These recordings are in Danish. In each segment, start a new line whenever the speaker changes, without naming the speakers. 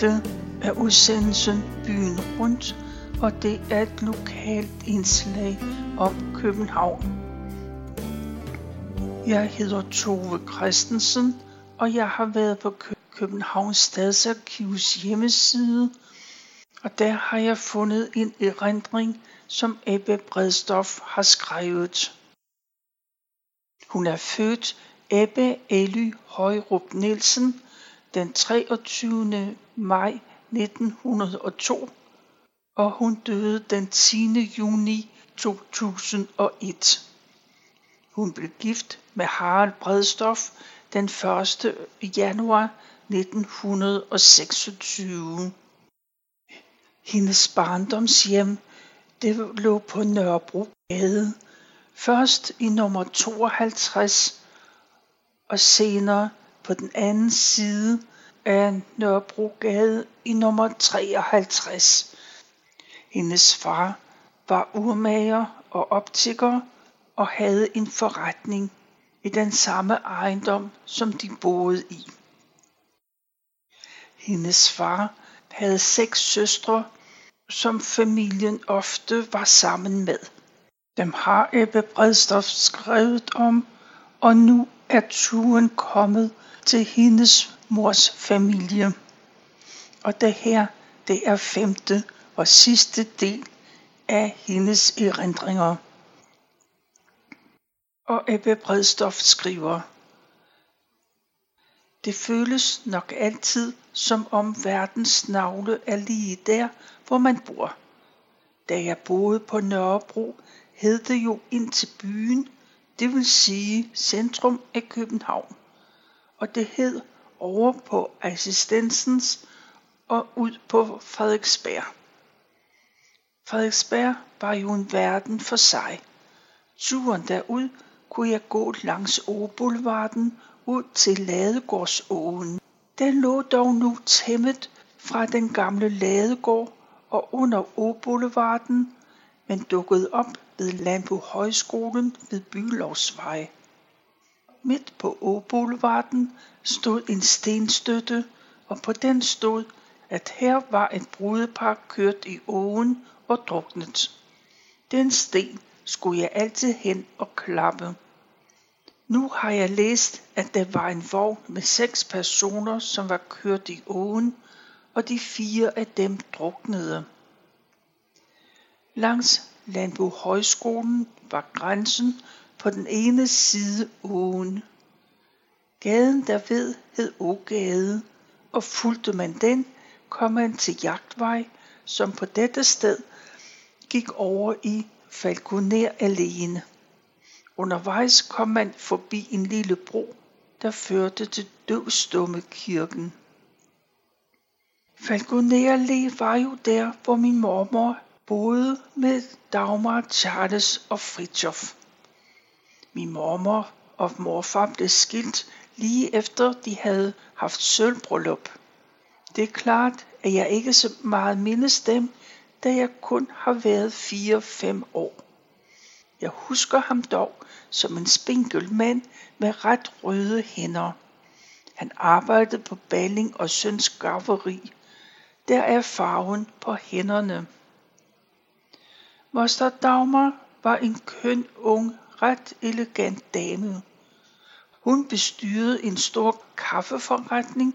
Dette er udsendelsen Byen Rundt, og det er et lokalt indslag om København. Jeg hedder Tove Christensen, og jeg har været på Københavns Stadsarkivs hjemmeside, og der har jeg fundet en erindring, som Ebbe Bredstof har skrevet. Hun er født Ebbe Ely Højrup Nielsen den 23 maj 1902, og hun døde den 10. juni 2001. Hun blev gift med Harald Bredstof den 1. januar 1926. Hendes barndomshjem det lå på Nørrebrogade, først i nummer 52 og senere på den anden side af Nørrebrogade i nummer 53. Hendes far var urmager og optiker og havde en forretning i den samme ejendom, som de boede i. Hendes far havde seks søstre, som familien ofte var sammen med. Dem har Ebbe Bredstof skrevet om, og nu er turen kommet til hendes mors familie. Og det her, det er femte og sidste del af hendes erindringer. Og Ebbe Bredstof skriver, Det føles nok altid, som om verdens navle er lige der, hvor man bor. Da jeg boede på Nørrebro, hed det jo ind til byen, det vil sige centrum af København. Og det hed over på assistensens og ud på Frederiksberg. Frederiksberg var jo en verden for sig. Turen derud kunne jeg gå langs Åboulevarden ud til Ladegårdsåen. Den lå dog nu tæmmet fra den gamle Ladegård og under Åboulevarden, men dukkede op ved Landbohøjskolen ved Bylovsvej. Midt på Åboulevarden stod en stenstøtte, og på den stod, at her var et brudepar kørt i åen og druknet. Den sten skulle jeg altid hen og klappe. Nu har jeg læst, at der var en vogn med seks personer, som var kørt i åen, og de fire af dem druknede. Langs Landbohøjskolen var grænsen på den ene side åen. Gaden derved hed Ågade, og fulgte man den, kom man til Jagtvej, som på dette sted gik over i Falconer alene. Undervejs kom man forbi en lille bro, der førte til Døvstumme kirken. Falconer Allé var jo der, hvor min mormor boede med Dagmar, Charles og Fritjof. Min mormor og morfar blev skilt lige efter de havde haft sølvbryllup. Det er klart, at jeg ikke så meget mindes dem, da jeg kun har været 4-5 år. Jeg husker ham dog som en spinkel mand med ret røde hænder. Han arbejdede på Balling og Søns gaveri. Der er farven på hænderne. Moster Dagmar var en køn ung, ret elegant dame. Hun bestyrede en stor kaffeforretning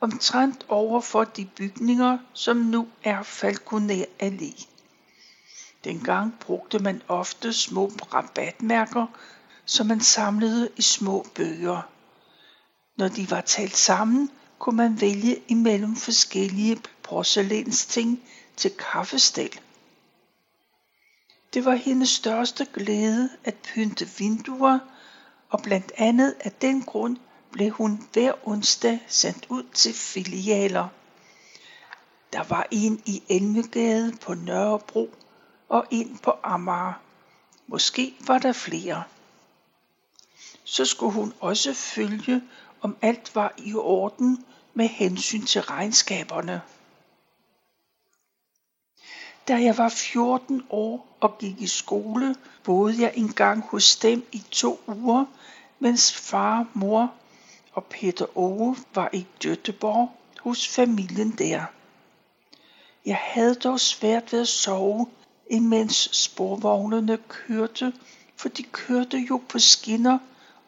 omtrent over for de bygninger, som nu er Falconer Allé. Dengang brugte man ofte små rabatmærker, som man samlede i små bøger. Når de var talt sammen, kunne man vælge imellem forskellige porcelænsting til kaffestel. Det var hendes største glæde at pynte vinduer, og blandt andet af den grund blev hun hver onsdag sendt ud til filialer. Der var en i Elmegade på Nørrebro og en på Amager. Måske var der flere. Så skulle hun også følge, om alt var i orden med hensyn til regnskaberne. Da jeg var 14 år og gik i skole, boede jeg engang hos dem i to uger, mens far, mor og Peter Ove var i Göteborg hos familien der. Jeg havde dog svært ved at sove, imens sporvognene kørte, for de kørte jo på skinner,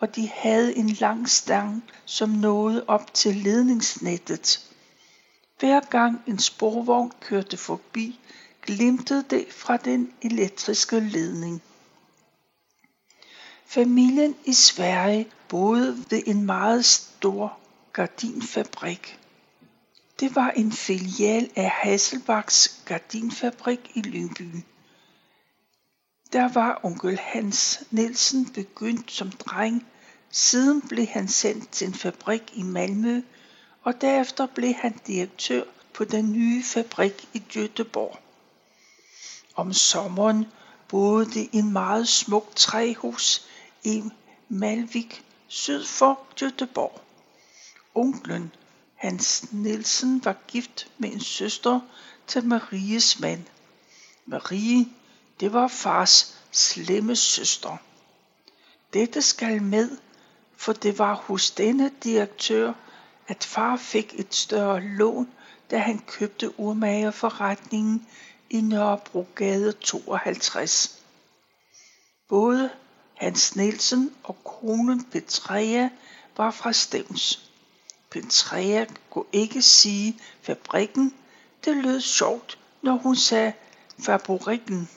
og de havde en lang stang, som nåede op til ledningsnettet. Hver gang en sporvogn kørte forbi, glimtede det fra den elektriske ledning. Familien i Sverige boede ved en meget stor gardinfabrik. Det var en filial af Hasselbachs gardinfabrik i Lyngby. Der var onkel Hans Nielsen begyndt som dreng, siden blev han sendt til en fabrik i Malmø, og derefter blev han direktør på den nye fabrik i Göteborg. Om sommeren boede de i en meget smuk træhus i Malvik syd for Göteborg. Onklen Hans Nielsen var gift med en søster til Maries mand. Marie, det var fars slemme søster. Dette skal med, for det var hos denne direktør, at far fik et større lån, da han købte urmagerforretningen i Nørrebrogade 52. Både Hans Nielsen og konen Petrea var fra Stevns. Petrea kunne ikke sige fabrikken. Det lød sjovt, når hun sagde fabrikken.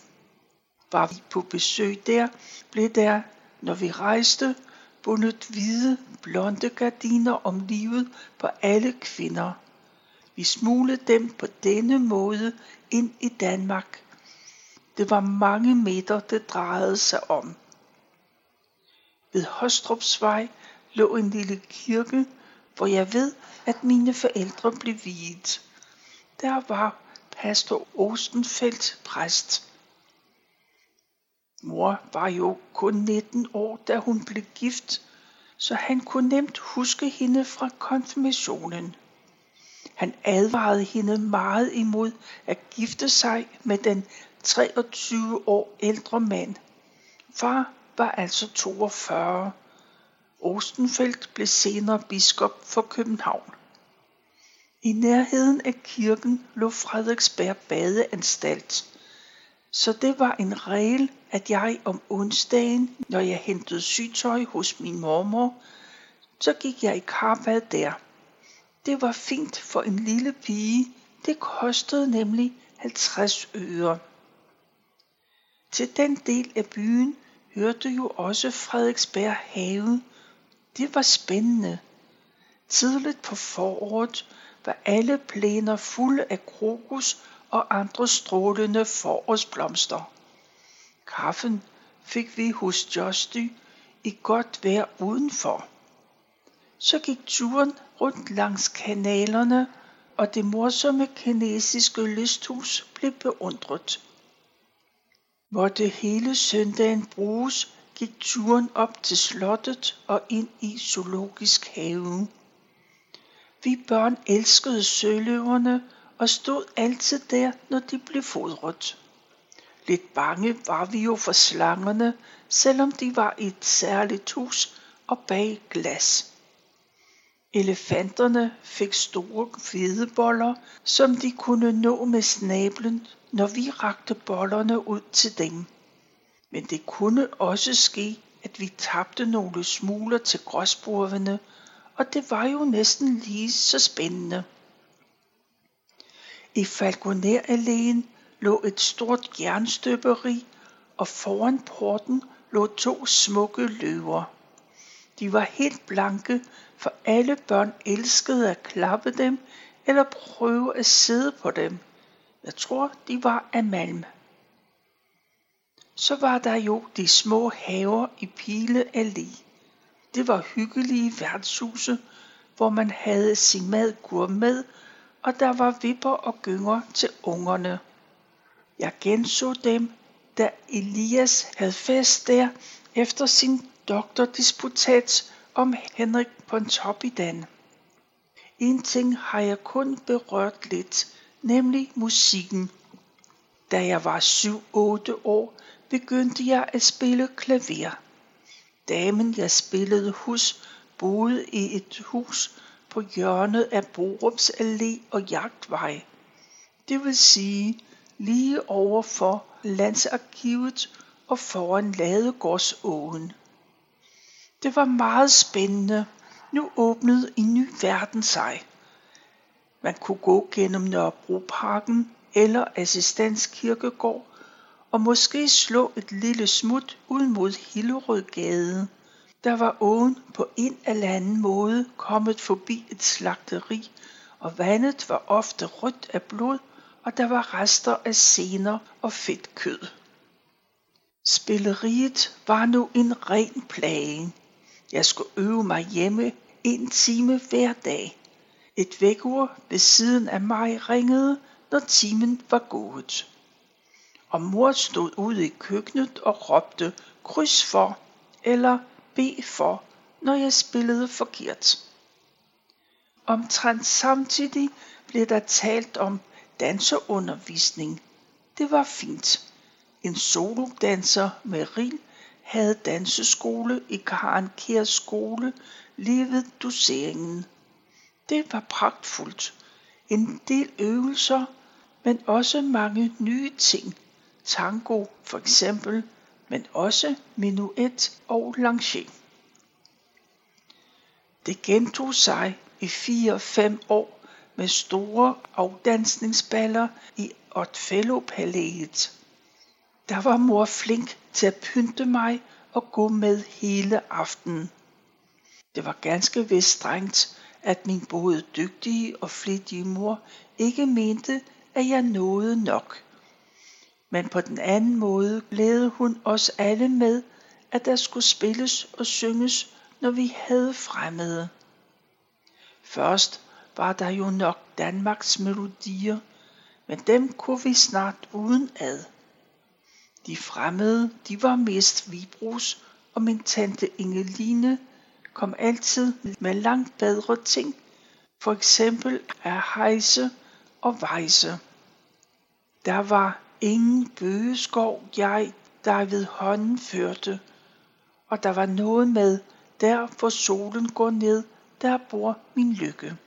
Var vi på besøg der, blev der, når vi rejste, bundet hvide, blonde gardiner om livet på alle kvinder. Vi smuglede dem på denne måde ind i Danmark. Det var mange meter, det drejede sig om. Ved Hostrupsvej lå en lille kirke, hvor jeg ved, at mine forældre blev viet. Der var pastor Ostenfeldt præst. Mor var jo kun 19 år, da hun blev gift, så han kunne nemt huske hende fra konfirmationen. Han advarede hende meget imod at gifte sig med den 23 år ældre mand. Far var altså 42. Ostenfeldt blev senere biskop for København. I nærheden af kirken lå Frederiksberg badeanstalt, så det var en regel, at jeg om onsdagen, når jeg hentede sygtøj hos min mormor, så gik jeg i karbad der. Det var fint for en lille pige. Det kostede nemlig 50 øre. Til den del af byen hørte jo også Frederiksberg have. Det var spændende. Tidligt på foråret var alle plæner fulde af krokus og andre strålende forårsblomster. Kaffen fik vi hos Justy i godt vejr udenfor. Så gik turen rundt langs kanalerne, og det morsomme kinesiske lysthus blev beundret. Hvor det hele søndagen bruges, gik turen op til slottet og ind i zoologisk have. Vi børn elskede søløverne og stod altid der, når de blev fodret. Lidt bange var vi jo for slangerne, selvom de var i et særligt hus og bag glas. Elefanterne fik store hvedeboller, som de kunne nå med snablen, når vi rakte bollerne ud til dem. Men det kunne også ske, at vi tabte nogle smuler til gråsbrugerne, og det var jo næsten lige så spændende. I Falconer Alléen lå et stort jernstøberi, og foran porten lå to smukke løver. De var helt blanke, for alle børn elskede at klappe dem eller prøve at sidde på dem. Jeg tror, de var af malm. Så var der jo de små haver i Pile Allé. Det var hyggelige værtshuse, hvor man havde sin mad med, og der var vipper og gynger til ungerne. Jeg genså dem, da Elias havde fest der efter sin doktordisputats om Henrik Pontoppidan. En ting har jeg kun berørt lidt, nemlig musikken. Da jeg var 7-8 år, begyndte jeg at spille klaver. Damen, jeg spillede hus, boede i et hus, på hjørnet af Borups Allé og Jagtvej. Det vil sige lige over for Landsarkivet og foran Ladegårdsåen. Det var meget spændende. Nu åbnede en ny verden sig. Man kunne gå gennem Nørrebroparken eller Assistens Kirkegård og måske slå et lille smut ud mod Hillerødgade. Der var åen på en eller anden måde kommet forbi et slagteri, og vandet var ofte rødt af blod, og der var rester af sener og fedtkød. Spilleriet var nu en ren plage. Jeg skulle øve mig hjemme en time hver dag. Et vækkeur ved siden af mig ringede, når timen var gået. Og mor stod ude i køkkenet og råbte kryds for eller B for, når jeg spillede forkert. Omtrent samtidig blev der talt om danserundervisning. Det var fint. En solodanser med rig havde danseskole i Karen Kjærs skole lige ved doseringen. Det var pragtfuldt. En del øvelser, men også mange nye ting. Tango for eksempel, men også minuet og langer. Det gentog sig i fire-fem år med store afdansningsballer i Otfello-palæet. Der var mor flink til at pynte mig og gå med hele aftenen. Det var ganske vist strengt, at min både dygtige og flittige mor ikke mente, at jeg nåede nok. Men på den anden måde glædede hun os alle med, at der skulle spilles og synges, når vi havde fremmede. Først var der jo nok Danmarks melodier, men dem kunne vi snart uden ad. De fremmede, de var mest Vibros, og min tante Ingeline kom altid med langt bedre ting, for eksempel af hejse og vejse. Der var ingen bøgeskov, jeg der ved hånden førte, og der var noget med, der hvor solen går ned, der bor min lykke.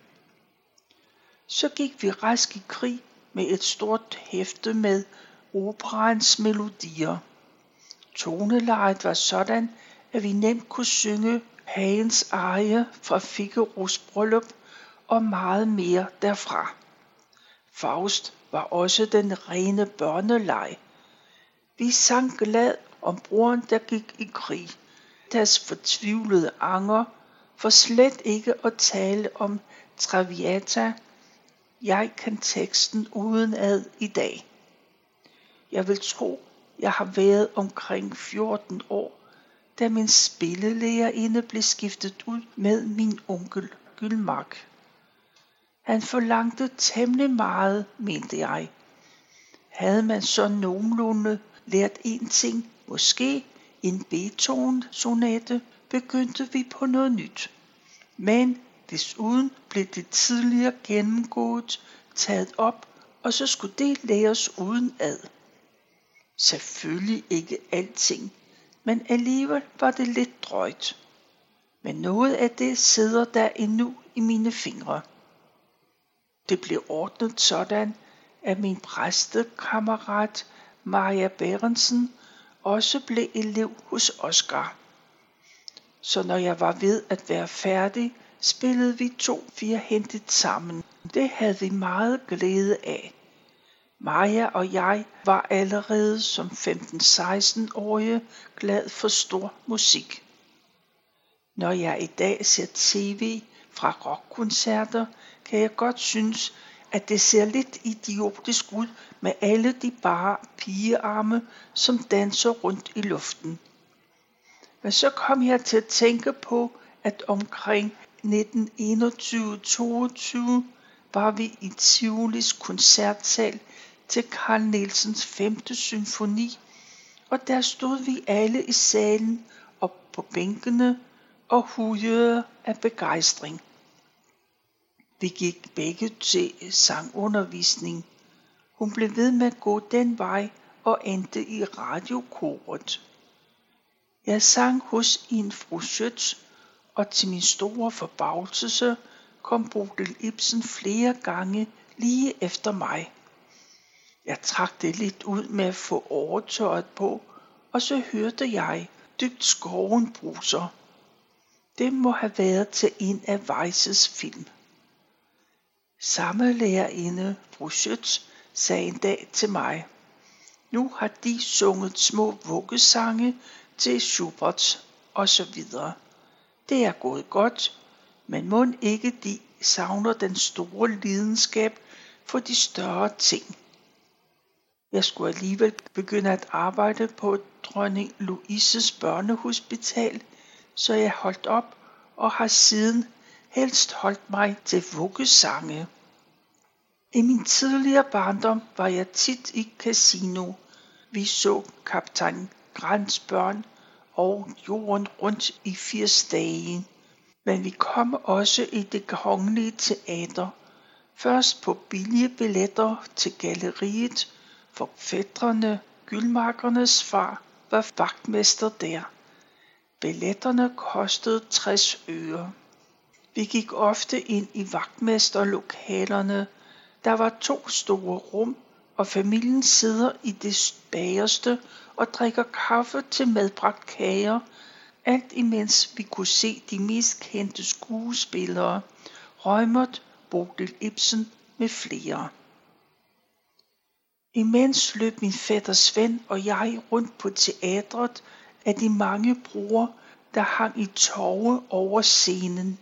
Så gik vi rask i krig med et stort hæfte med operaens melodier. Tonelejet var sådan, at vi nemt kunne synge Hagens arie fra Figaros bryllup og meget mere derfra. Faust var også den rene børneleg. Vi sang glad om broren, der gik i krig, deres fortvivlede anger, for slet ikke at tale om Traviata. Jeg kan teksten uden ad i dag. Jeg vil tro, jeg har været omkring 14 år, da min spillelærerinde blev skiftet ud med min onkel Gylmark. Han forlangte temmelig meget, mente jeg. Havde man så nogenlunde lært en ting, måske en Beethoven-sonate, begyndte vi på noget nyt. Men desuden blev det tidligere gennemgået, taget op, og så skulle det læres uden ad. Selvfølgelig ikke alting, men alligevel var det lidt drøjt. Men noget af det sidder der endnu i mine fingre. Det blev ordnet sådan, at min præstekammerat Maja Berensen også blev elev hos Oscar. Så når jeg var ved at være færdig, spillede vi to fire hentet sammen. Det havde vi meget glæde af. Maja og jeg var allerede som 15-16-årige glad for stor musik. Når jeg i dag ser tv fra rockkoncerter, kan jeg godt synes, at det ser lidt idiotisk ud med alle de bare pigearme, som danser rundt i luften. Men så kom jeg til at tænke på, at omkring 1921-22 var vi i Tivolis koncertsal til Carl Nielsens 5. symfoni, og der stod vi alle i salen og på bænkene og hujede af begejstring. Vi gik begge til sangundervisning. Hun blev ved med at gå den vej og endte i radiokoret. Jeg sang hos en fru Schütz, og til min store forbavselse kom Bodil Ibsen flere gange lige efter mig. Jeg trak det lidt ud med at få overtøjet på, og så hørte jeg dybt skoven bruser. Det må have været til en af Weisses film. Samme lærerinde, fru Schütz, sagde en dag til mig, nu har de sunget små vuggesange til Schubert og så videre. Det er gået godt, men må ikke de savner den store lidenskab for de større ting. Jeg skulle alligevel begynde at arbejde på dronning Louises børnehospital, så jeg holdt op og har siden helst holdt mig til vuggesange. I min tidligere barndom var jeg tit i casino. Vi så kaptajn Grants børn og jorden rundt i 80 dage. Men vi kom også i det kongelige teater. Først på billige billetter til galleriet, for fædrene, gyldmarkernes far, var vagtmester der. Billetterne kostede 60 øre. Vi gik ofte ind i vagtmesterlokalerne. Der var to store rum, og familien sidder i det bagerste og drikker kaffe til medbragt kager, alt imens vi kunne se de mest kendte skuespillere, Rømert, Bodil Ibsen med flere. Imens løb min fætter Svend og jeg rundt på teatret af de mange broer, der hang i tårge over scenen.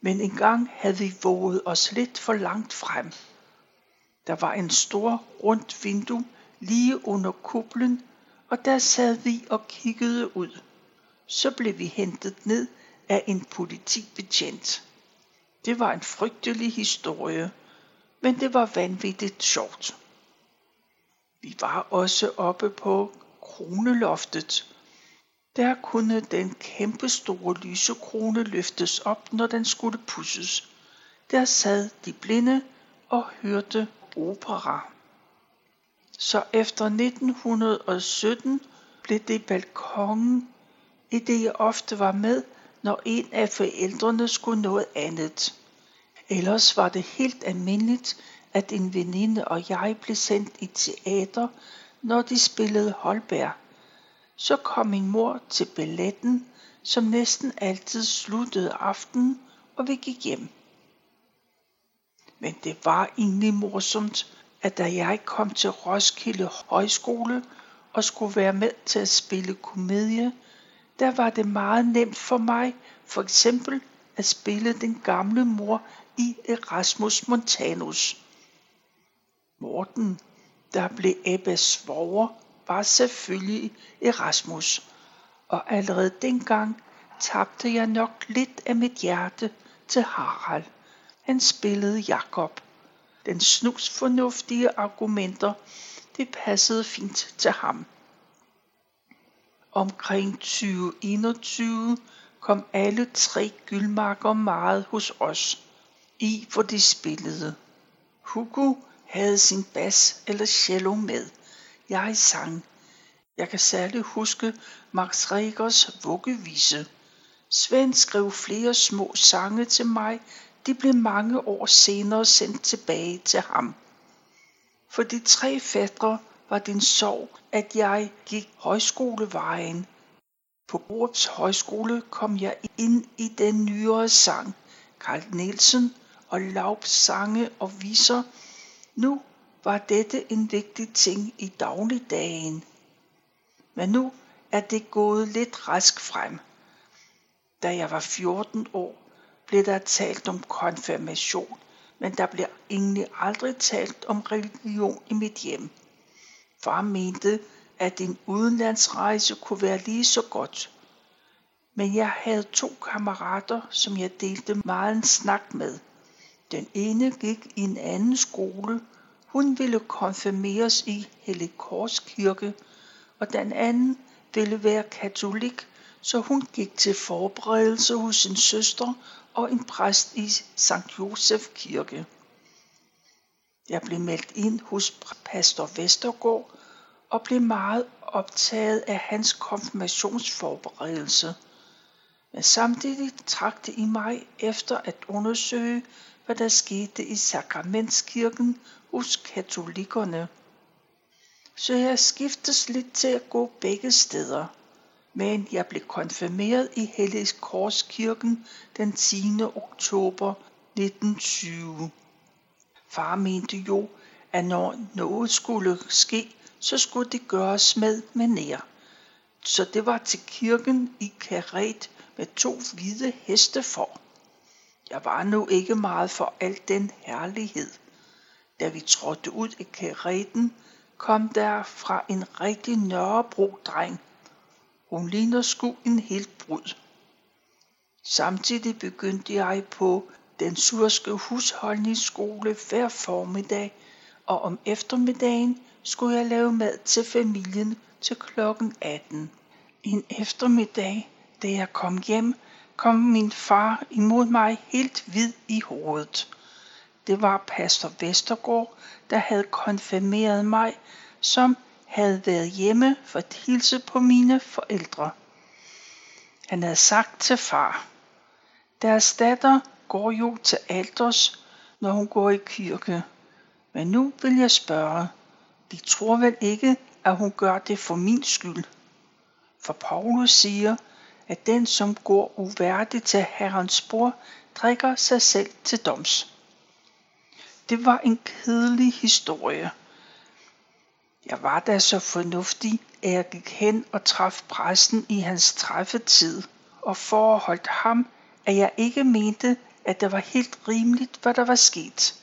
Men engang havde vi våget os lidt for langt frem. Der var en stor rundt vindue lige under kuplen, og der sad vi og kiggede ud. Så blev vi hentet ned af en politibetjent. Det var en frygtelig historie, men det var vanvittigt sjovt. Vi var også oppe på kroneloftet. Der kunne den kæmpestore lysekrone løftes op, når den skulle pusses. Der sad de blinde og hørte opera. Så efter 1917 blev det balkongen, i det jeg ofte var med, når en af forældrene skulle noget andet. Ellers var det helt almindeligt, at en veninde og jeg blev sendt i teater, når de spillede Holberg. Så kom min mor til balletten, som næsten altid sluttede aftenen, og vi gik hjem. Men det var egentlig morsomt, at da jeg kom til Roskilde Højskole og skulle være med til at spille komedie, der var det meget nemt for mig for eksempel at spille den gamle mor i Erasmus Montanus. Morten, der blev Ebbe svoger, var selvfølgelig Erasmus, og allerede dengang tabte jeg nok lidt af mit hjerte til Harald. Han spillede Jakob. Den snusfornuftige argumenter, det passede fint til ham. Omkring 2021 kom alle tre gyldmarker meget hos os, i for de spillede. Hugo havde sin bas eller cello med. Jeg sang. Jeg kan særligt huske Max Regers vuggevise. Svend skrev flere små sange til mig. De blev mange år senere sendt tilbage til ham. For de tre fædre var det sorg, at jeg gik højskolevejen. På Borups Højskole kom jeg ind i den nyere sang. Carl Nielsen og Laubs sange og viser nu var dette en vigtig ting i dagligdagen. Men nu er det gået lidt rask frem. Da jeg var 14 år, blev der talt om konfirmation, men der blev egentlig aldrig talt om religion i mit hjem. Far mente, at en udenlandsrejse kunne være lige så godt. Men jeg havde to kammerater, som jeg delte meget en snak med. Den ene gik i en anden skole. Hun ville konfirmeres i Helligkors kirke, og den anden ville være katolik, så hun gik til forberedelse hos sin søster og en præst i St. Josef kirke. Jeg blev meldt ind hos pastor Vestergaard og blev meget optaget af hans konfirmationsforberedelse. Men samtidig trak det i mig efter at undersøge, hvad der skete i sakramentskirken hos katolikkerne. Så jeg skiftes lidt til at gå begge steder. Men jeg blev konfirmeret i Hellig Korskirken den 10. oktober 1920. Far mente jo, at når noget skulle ske, så skulle det gøres med maner. Så det var til kirken i karet med to hvide heste for. Jeg var nu ikke meget for al den herlighed. Da vi trådte ud i kareten, kom der fra en rigtig Nørrebro-dreng. Hun ligner sku en helt brud. Samtidig begyndte jeg på den surske husholdningsskole hver formiddag, og om eftermiddagen skulle jeg lave mad til familien til klokken 18. En eftermiddag, da jeg kom hjem, kom min far imod mig helt hvid i hovedet. Det var pastor Vestergaard, der havde konfirmeret mig, som havde været hjemme for at hilse på mine forældre. Han havde sagt til far, deres datter går jo til alders, når hun går i kirke. Men nu vil jeg spørge, de tror vel ikke, at hun gør det for min skyld? For Paulus siger, at den, som går uværdigt til Herrens spor, drikker sig selv til doms. Det var en kedelig historie. Jeg var da så fornuftig, at jeg gik hen og traf præsten i hans træffetid og forholdt ham, at jeg ikke mente, at det var helt rimeligt, hvad der var sket.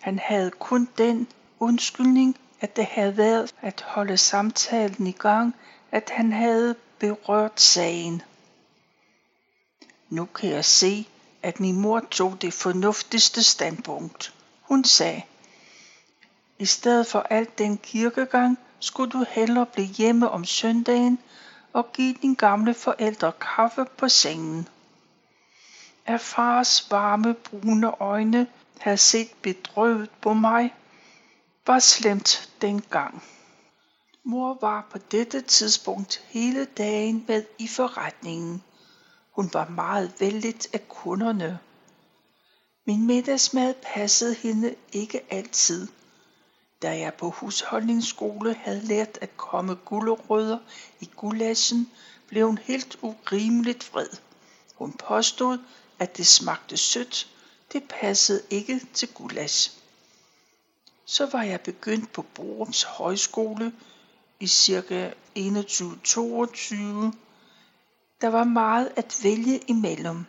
Han havde kun den undskyldning, at det havde været at holde samtalen i gang, at han havde berørt sagen. Nu kan jeg se, at min mor tog det fornuftigste standpunkt. Hun sagde, i stedet for alt den kirkegang, skulle du hellere blive hjemme om søndagen og give din gamle forældre kaffe på sengen. At fars varme brune øjne havde set bedrøvet på mig, var slemt dengang. Mor var på dette tidspunkt hele dagen med i forretningen. Hun var meget vældigt af kunderne. Min middagsmad passede hende ikke altid. Da jeg på husholdningsskole havde lært at komme gulerødder i gulaschen, blev hun helt urimeligt vred. Hun påstod, at det smagte sødt. Det passede ikke til gulasch. Så var jeg begyndt på Borums Højskole i cirka 21-22. Der var meget at vælge imellem.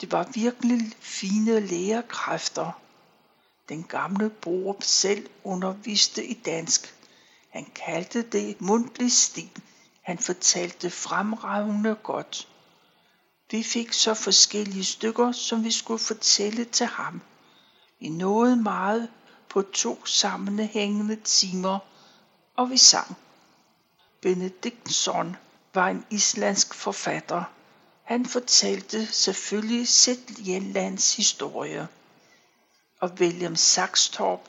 Det var virkelig fine lærerkræfter. Den gamle Borup selv underviste i dansk. Han kaldte det mundtlig stil. Han fortalte fremragende godt. Vi fik så forskellige stykker, som vi skulle fortælle til ham. Vi nåede meget på to sammenhængende timer, og vi sang. Benediktsson var en islandsk forfatter. Han fortalte selvfølgelig sit hjemlands historie. Og William Saxtorp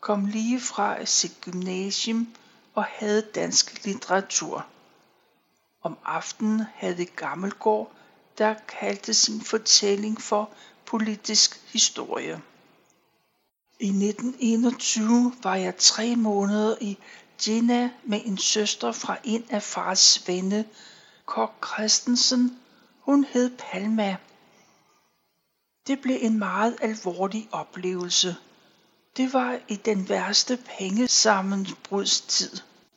kom lige fra sit gymnasium og havde dansk litteratur. Om aftenen havde Gammelgård der kaldte sin fortælling for politisk historie. I 1921 var jeg tre måneder i Gina med en søster fra en af fars venne, Kok Christensen. Hun hed Palma. Det blev en meget alvorlig oplevelse. Det var i den værste pengesammenbrudstid.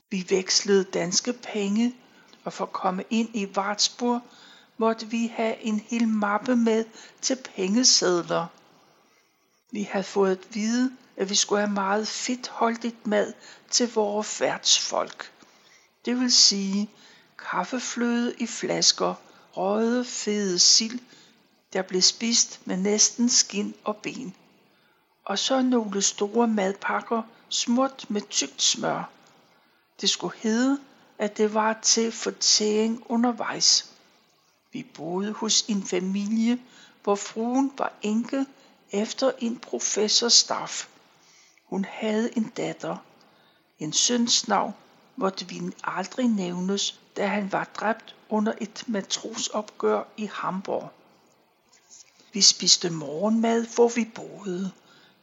Vi vekslede danske penge, og for at komme ind i Vartsburg måtte vi have en hel mappe med til pengesedler. Vi havde fået at vide, at vi skulle have meget fedtholdigt mad til vores værtsfolk. Det vil sige kaffefløde i flasker, røde fede sild, der blev spist med næsten skin og ben. Og så nogle store madpakker smurt med tykt smør. Det skulle hedde, at det var til fortæring undervejs. Vi boede hos en familie, hvor fruen var enke efter en professors staff. Hun havde en datter. En søns navn måtte vi aldrig nævnes, da han var dræbt under et matrosopgør i Hamburg. Vi spiste morgenmad, hvor vi boede.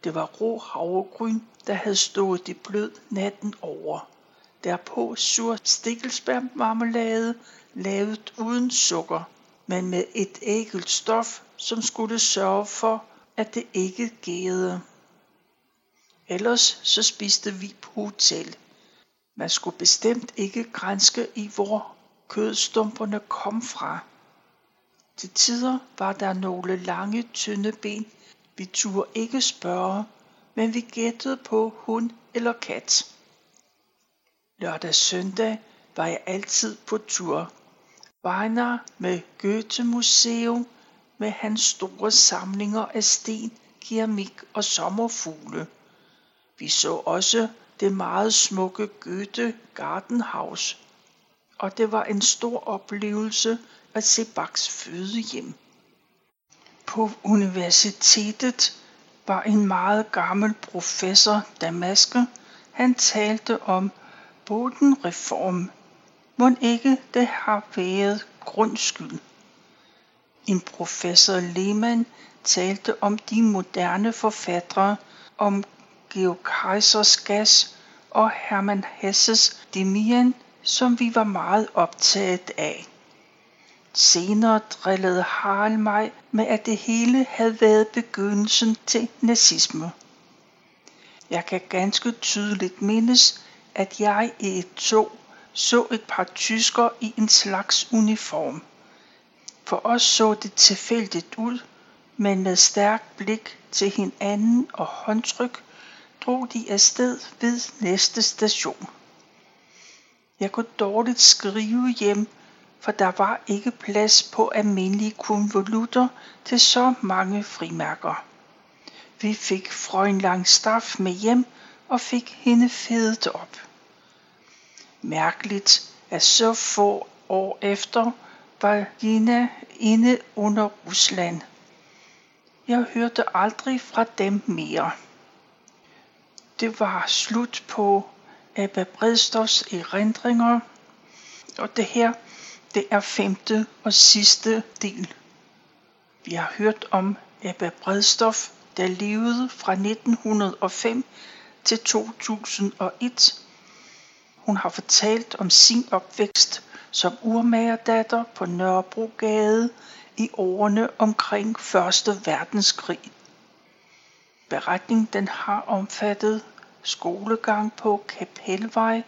Det var rå havregryn, der havde stået i blød natten over. Derpå sur stikkelsbærmarmelade, lavet uden sukker, men med et ægelt stof, som skulle sørge for, at det ikke gærede. Ellers så spiste vi på hotel. Man skulle bestemt ikke grænske i, hvor kødstumperne kom fra. Til tider var der nogle lange, tynde ben. Vi turde ikke spørge, men vi gættede på hund eller kat. Lørdag søndag var jeg altid på tur. Weiner med Goethe Museum med hans store samlinger af sten, keramik og sommerfugle. Vi så også det meget smukke Goethe Gartenhaus, og det var en stor oplevelse at se Bachs fødehjem. På universitetet var en meget gammel professor Damaske. Han talte om Bodenreform. Må ikke det har været grundskyld. En professor Lehmann talte om de moderne forfattere, om Georg Kaisers gas og Hermann Hesses Demian, som vi var meget optaget af. Senere drillede Harald mig med, at det hele havde været begyndelsen til nazisme. Jeg kan ganske tydeligt mindes, at jeg i et tog så et par tyskere i en slags uniform. For os så det tilfældigt ud, men med stærkt blik til hinanden og håndtryk drog de afsted ved næste station. Jeg kunne dårligt skrive hjem, for der var ikke plads på almindelige konvolutter til så mange frimærker. Vi fik Frøen Staff med hjem og fik hende fedet op. Mærkeligt, at så få år efter var inde under Rusland. Jeg hørte aldrig fra dem mere. Det var slut på Abba Bredstofs erindringer, og det her, det er femte og sidste del. Vi har hørt om Abba Bredstof, der levede fra 1905 til 2001. Hun har fortalt om sin opvækst som urmagerdatter på Nørrebrogade i årene omkring 1. verdenskrig. Beretningen den har omfattet skolegang på Kapelvej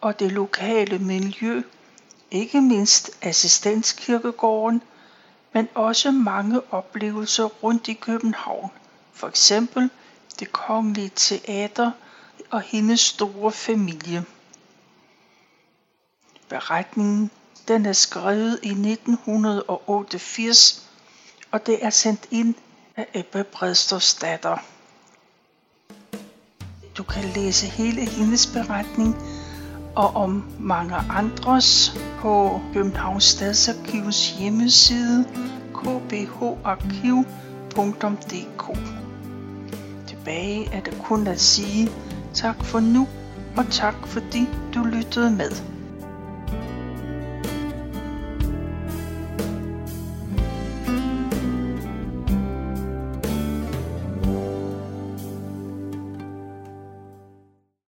og det lokale miljø, ikke mindst assistenskirkegården, men også mange oplevelser rundt i København, for eksempel det kongelige teater og hendes store familie. Beretningen den er skrevet i 1988, og det er sendt ind af Ebbe Bredstofs datter. Du kan læse hele hendes beretning og om mange andres på Københavns Stadsarkivs hjemmeside kbharkiv.dk. Tilbage er det kun at sige tak for nu, og tak fordi du lyttede med.